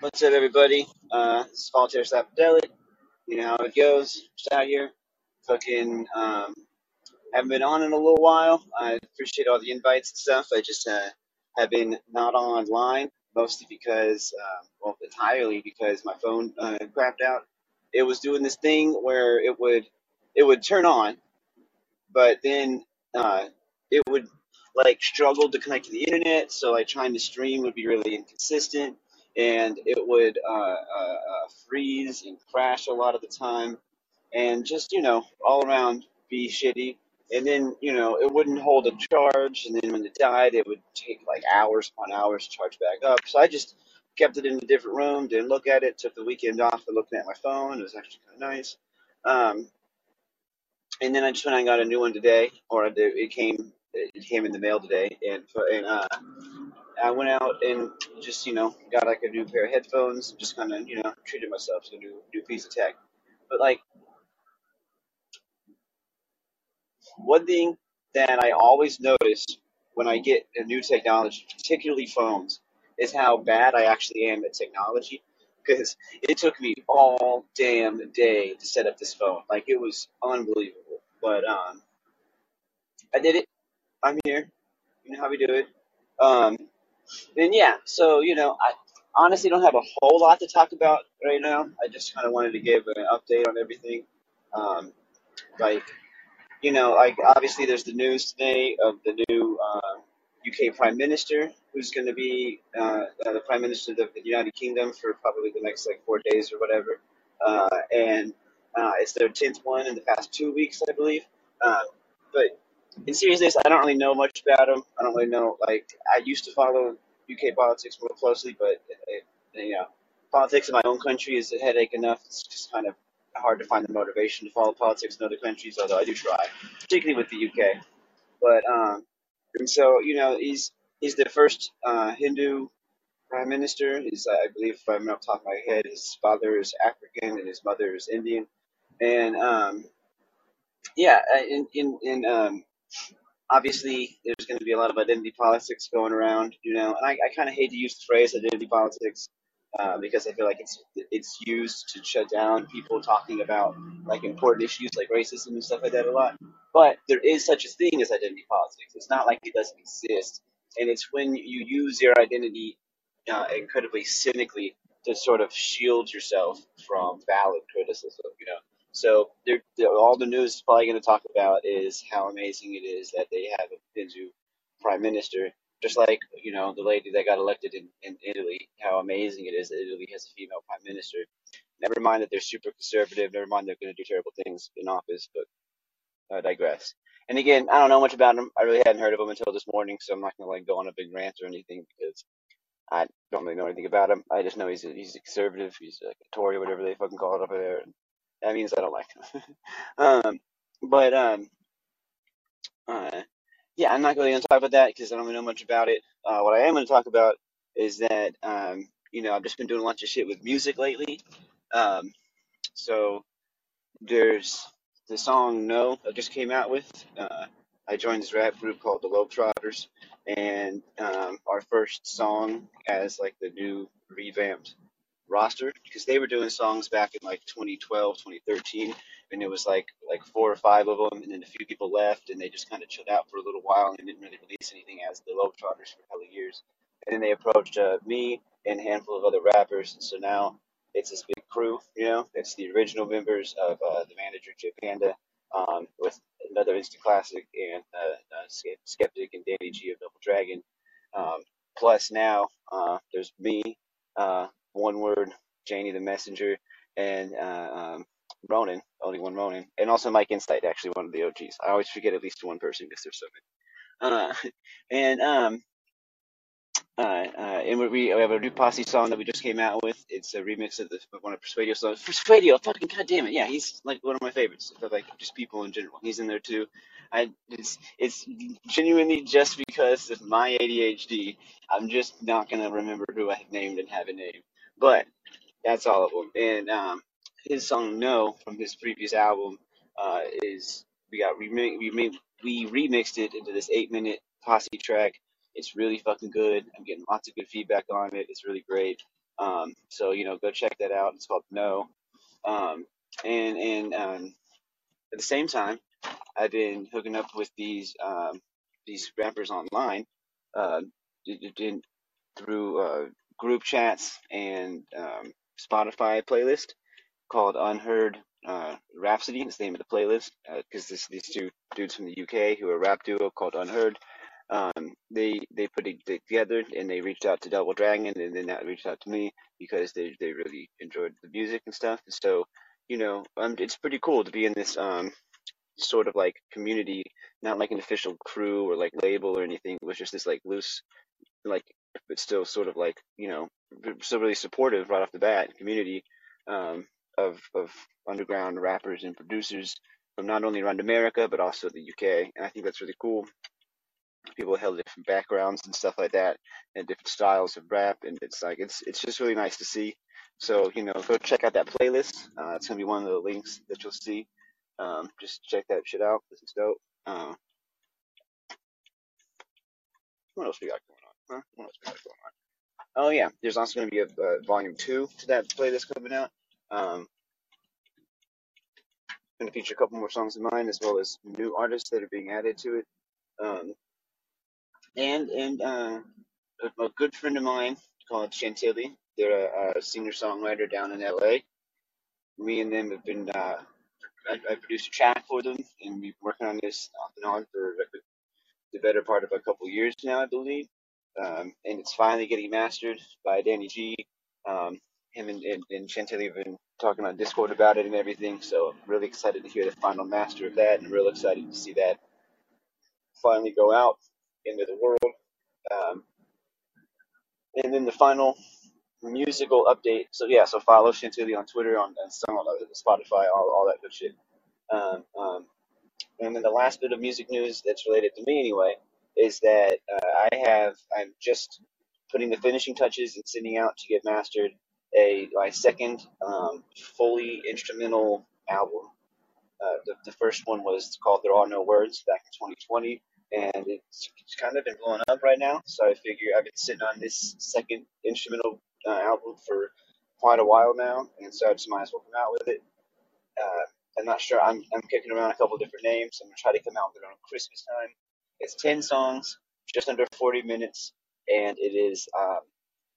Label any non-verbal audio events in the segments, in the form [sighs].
What's up, everybody? Uh, this is Voltaire Sapidelic. You know how it goes. Just out here. Fucking, um, haven't been on in a little while. I appreciate all the invites and stuff. I just, uh, have been not online, mostly because, um, well, entirely because my phone, uh, crapped out. It was doing this thing where it would, it would turn on, but then uh, it would like struggled to connect to the internet. So like trying to stream would be really inconsistent, and it would uh, uh, uh, freeze and crash a lot of the time, and just you know all around be shitty. And then you know it wouldn't hold a charge, and then when it died, it would take like hours upon hours to charge back up. So I just kept it in a different room, didn't look at it, took the weekend off for looking at my phone. It was actually kind of nice. Um, and then I just went and got a new one today, or it came it came in the mail today, and and uh, I went out and just you know got like a new pair of headphones, and just kind of you know treated myself to a new new piece of tech. But like one thing that I always notice when I get a new technology, particularly phones, is how bad I actually am at technology. Because it took me all damn day to set up this phone, like it was unbelievable. But um, I did it. I'm here. You know how we do it. Um, and yeah, so you know, I honestly don't have a whole lot to talk about right now. I just kind of wanted to give an update on everything. Um, like you know, like obviously there's the news today of the new uh, UK Prime Minister who's going to be uh, uh, the Prime Minister of the United Kingdom for probably the next like four days or whatever, uh, and uh, it's their tenth one in the past two weeks, I believe. Um, but in seriousness, I don't really know much about him. I don't really know. Like I used to follow UK politics more closely, but it, you know, politics in my own country is a headache enough. It's just kind of hard to find the motivation to follow politics in other countries, although I do try, particularly with the UK. But um, and so you know, he's he's the first uh, Hindu prime minister. He's, I believe, if I'm not top of my head, his father is African and his mother is Indian. And um, yeah, in in in um, obviously there's going to be a lot of identity politics going around, you know, and I, I kind of hate to use the phrase identity politics uh, because I feel like it's it's used to shut down people talking about like important issues like racism and stuff like that a lot. But there is such a thing as identity politics. It's not like it doesn't exist, and it's when you use your identity uh, incredibly cynically to sort of shield yourself from valid criticism, you know. So they're, they're, all the news is probably going to talk about is how amazing it is that they have a Hindu prime minister, just like you know the lady that got elected in, in Italy. How amazing it is that Italy has a female prime minister. Never mind that they're super conservative. Never mind they're going to do terrible things in office. But I digress. And again, I don't know much about him. I really hadn't heard of him until this morning, so I'm not going to like go on a big rant or anything because I don't really know anything about him. I just know he's a, he's a conservative. He's a Tory, whatever they fucking call it over there. And that means I don't like him. [laughs] um, but um, uh, yeah, I'm not really gonna talk about that because I don't really know much about it. Uh, what I am gonna talk about is that um, you know I've just been doing a bunch of shit with music lately. Um, so there's the song "No" I just came out with. Uh, I joined this rap group called the Globetrotters, and um, our first song as like the new revamped roster because they were doing songs back in like 2012, 2013, and it was like like four or five of them, and then a few people left, and they just kind of chilled out for a little while and didn't really release anything as the Globetrotters for a couple years. And then they approached uh, me and a handful of other rappers, and so now it's this big crew. You know, it's the original members of uh, the manager Jay Panda, um, with another instant classic and uh, uh, Skeptic and Danny G of Double Dragon. Um, plus now uh, there's me. One word, Janie the Messenger, and uh, um, Ronan, only one Ronan, and also Mike Insight, actually one of the OGs. I always forget at least one person because there's so many. Uh, [laughs] and um, uh, uh, and we, we have a new posse song that we just came out with. It's a remix of the one of Persuadio songs. Persuadio, fucking goddamn it, yeah, he's like one of my favorites. But like just people in general, he's in there too. I it's it's genuinely just because of my ADHD. I'm just not gonna remember who I have named and have a name. But that's all of them. And um, his song "No" from his previous album uh, is we got we made, we remixed it into this eight minute posse track It's really fucking good. I'm getting lots of good feedback on it. It's really great. Um, so you know, go check that out. It's called No. Um, and and um, at the same time, I've been hooking up with these um, these rappers online, uh, through uh, group chats and um, Spotify playlist called Unheard uh, Rhapsody. It's the name of the playlist because uh, these two dudes from the UK who are a rap duo called Unheard. Um, they they put it together and they reached out to Double Dragon and then that reached out to me because they they really enjoyed the music and stuff. And so you know, um, it's pretty cool to be in this um sort of like community, not like an official crew or like label or anything. It was just this like loose, like, but still sort of like, you know, still really supportive right off the bat community um, of of underground rappers and producers from not only around America but also the UK. And I think that's really cool. People held different backgrounds and stuff like that, and different styles of rap, and it's like it's it's just really nice to see. So you know, go check out that playlist. Uh, it's gonna be one of the links that you'll see um, just check that shit out. This is dope. Um, what else we got? Huh? Oh yeah, there's also going to be a, a volume two to that playlist coming out. Um, going to feature a couple more songs of mine as well as new artists that are being added to it. Um, and and uh, a, a good friend of mine called Chantilly. They're a, a singer songwriter down in LA. Me and them have been uh, I, I produced a track for them, and we've been working on this off and on for the better part of a couple years now, I believe. Um, and it's finally getting mastered by Danny G. Um, him and, and, and Chantilly have been talking on Discord about it and everything, so I'm really excited to hear the final master of that, and real excited to see that finally go out into the world. Um, and then the final musical update. So yeah, so follow Chantilly on Twitter, on, on Spotify, all, all that good shit. Um, um, and then the last bit of music news that's related to me anyway is that uh, I have I'm just putting the finishing touches and sending out to get mastered a my second um, fully instrumental album. Uh, the, the first one was called There Are No Words back in 2020, and it's, it's kind of been blowing up right now. So I figure I've been sitting on this second instrumental uh, album for quite a while now, and so I just might as well come out with it. Uh, I'm not sure. I'm, I'm kicking around a couple different names. I'm gonna try to come out with it around Christmas time. It's ten songs, just under 40 minutes, and it is um,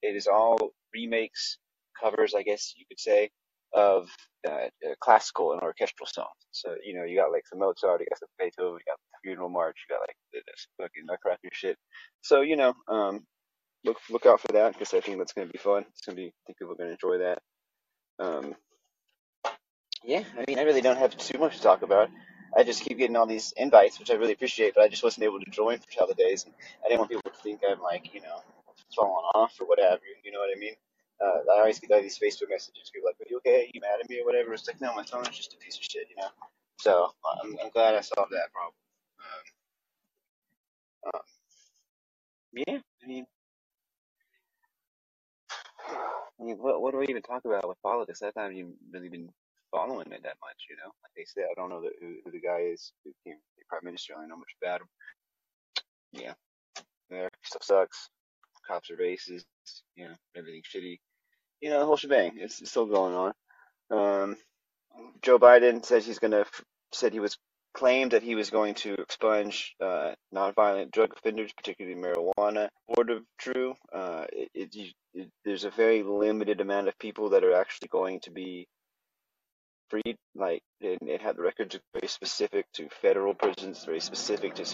it is all remakes, covers, I guess you could say, of uh, classical and orchestral songs. So you know, you got like some Mozart, you got some Beethoven, you got the Funeral March, you got like this fucking Nutcracker shit. So you know, um, look look out for that because I think that's gonna be fun. It's gonna be. I think people are gonna enjoy that. Um, yeah, I mean, I really don't have too much to talk about. I just keep getting all these invites, which I really appreciate, but I just wasn't able to join for holidays, and I didn't want people to think I'm like, you know, falling off or whatever. You know what I mean? Uh, I always get all these Facebook messages. People like, "Are you okay? Are you mad at me or whatever?" It's like, no, my phone is just a piece of shit, you know. So I'm, I'm glad I solved that problem. Um, um, yeah, I mean, [sighs] I mean, what what do we even talk about with politics? I haven't even really been following it that much, you know. Like they said, I don't know who, who the guy is who became the prime minister. I don't know much about him. Yeah, there stuff sucks. Cops are racist. You know, everything's shitty. You know, the whole shebang. It's, it's still going on. Um, Joe Biden says he's gonna said he was claimed that he was going to expunge uh, nonviolent drug offenders, particularly marijuana. Word of true, uh, it, it, it, there's a very limited amount of people that are actually going to be freed. Like it, it had the records very specific to federal prisons, very specific to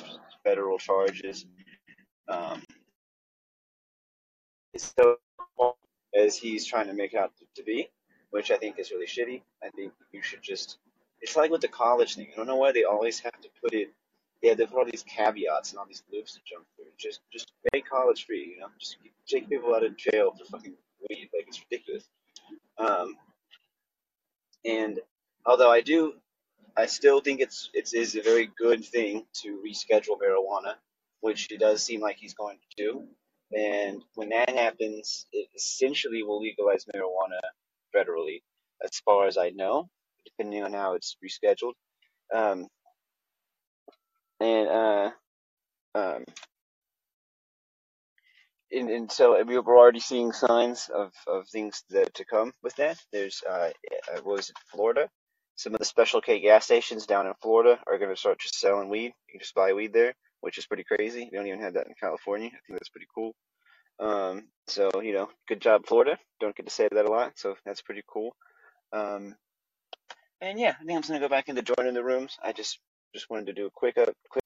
federal charges. Um, so as he's trying to make out to be, which I think is really shitty. I think you should just. It's like with the college thing. I don't know why they always have to put it. Yeah, they put all these caveats and all these loops to jump through. Just, just make college free. You know, just take people out of jail for fucking weed. Like it's ridiculous. Um, and although I do, I still think it's it's a very good thing to reschedule marijuana, which it does seem like he's going to do. And when that happens, it essentially will legalize marijuana federally, as far as I know, depending on how it's rescheduled. Um, and uh, um, and, so we're already seeing signs of, of things that to come with that. There's uh, uh, what was it, Florida? Some of the Special K gas stations down in Florida are going to start just selling weed. You can just buy weed there, which is pretty crazy. We don't even have that in California. I think that's pretty cool. Um, so you know, good job, Florida. Don't get to say that a lot, so that's pretty cool. Um, and yeah, I think I'm just gonna go back into joining the rooms. I just just wanted to do a quick up, quick,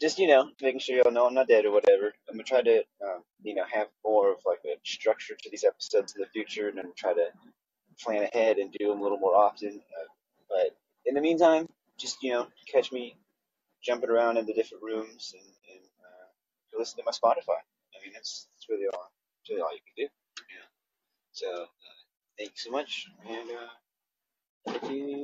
just you know, making sure y'all know I'm not dead or whatever. I'm gonna try to, um, you know, have more of like a structure to these episodes in the future, and then try to plan ahead and do them a little more often. Uh, but in the meantime, just you know, catch me jumping around in the different rooms and, and uh, listen to my Spotify. I mean, that's, that's really all. That's really all you can do. So, uh, thank you so much, and uh, you.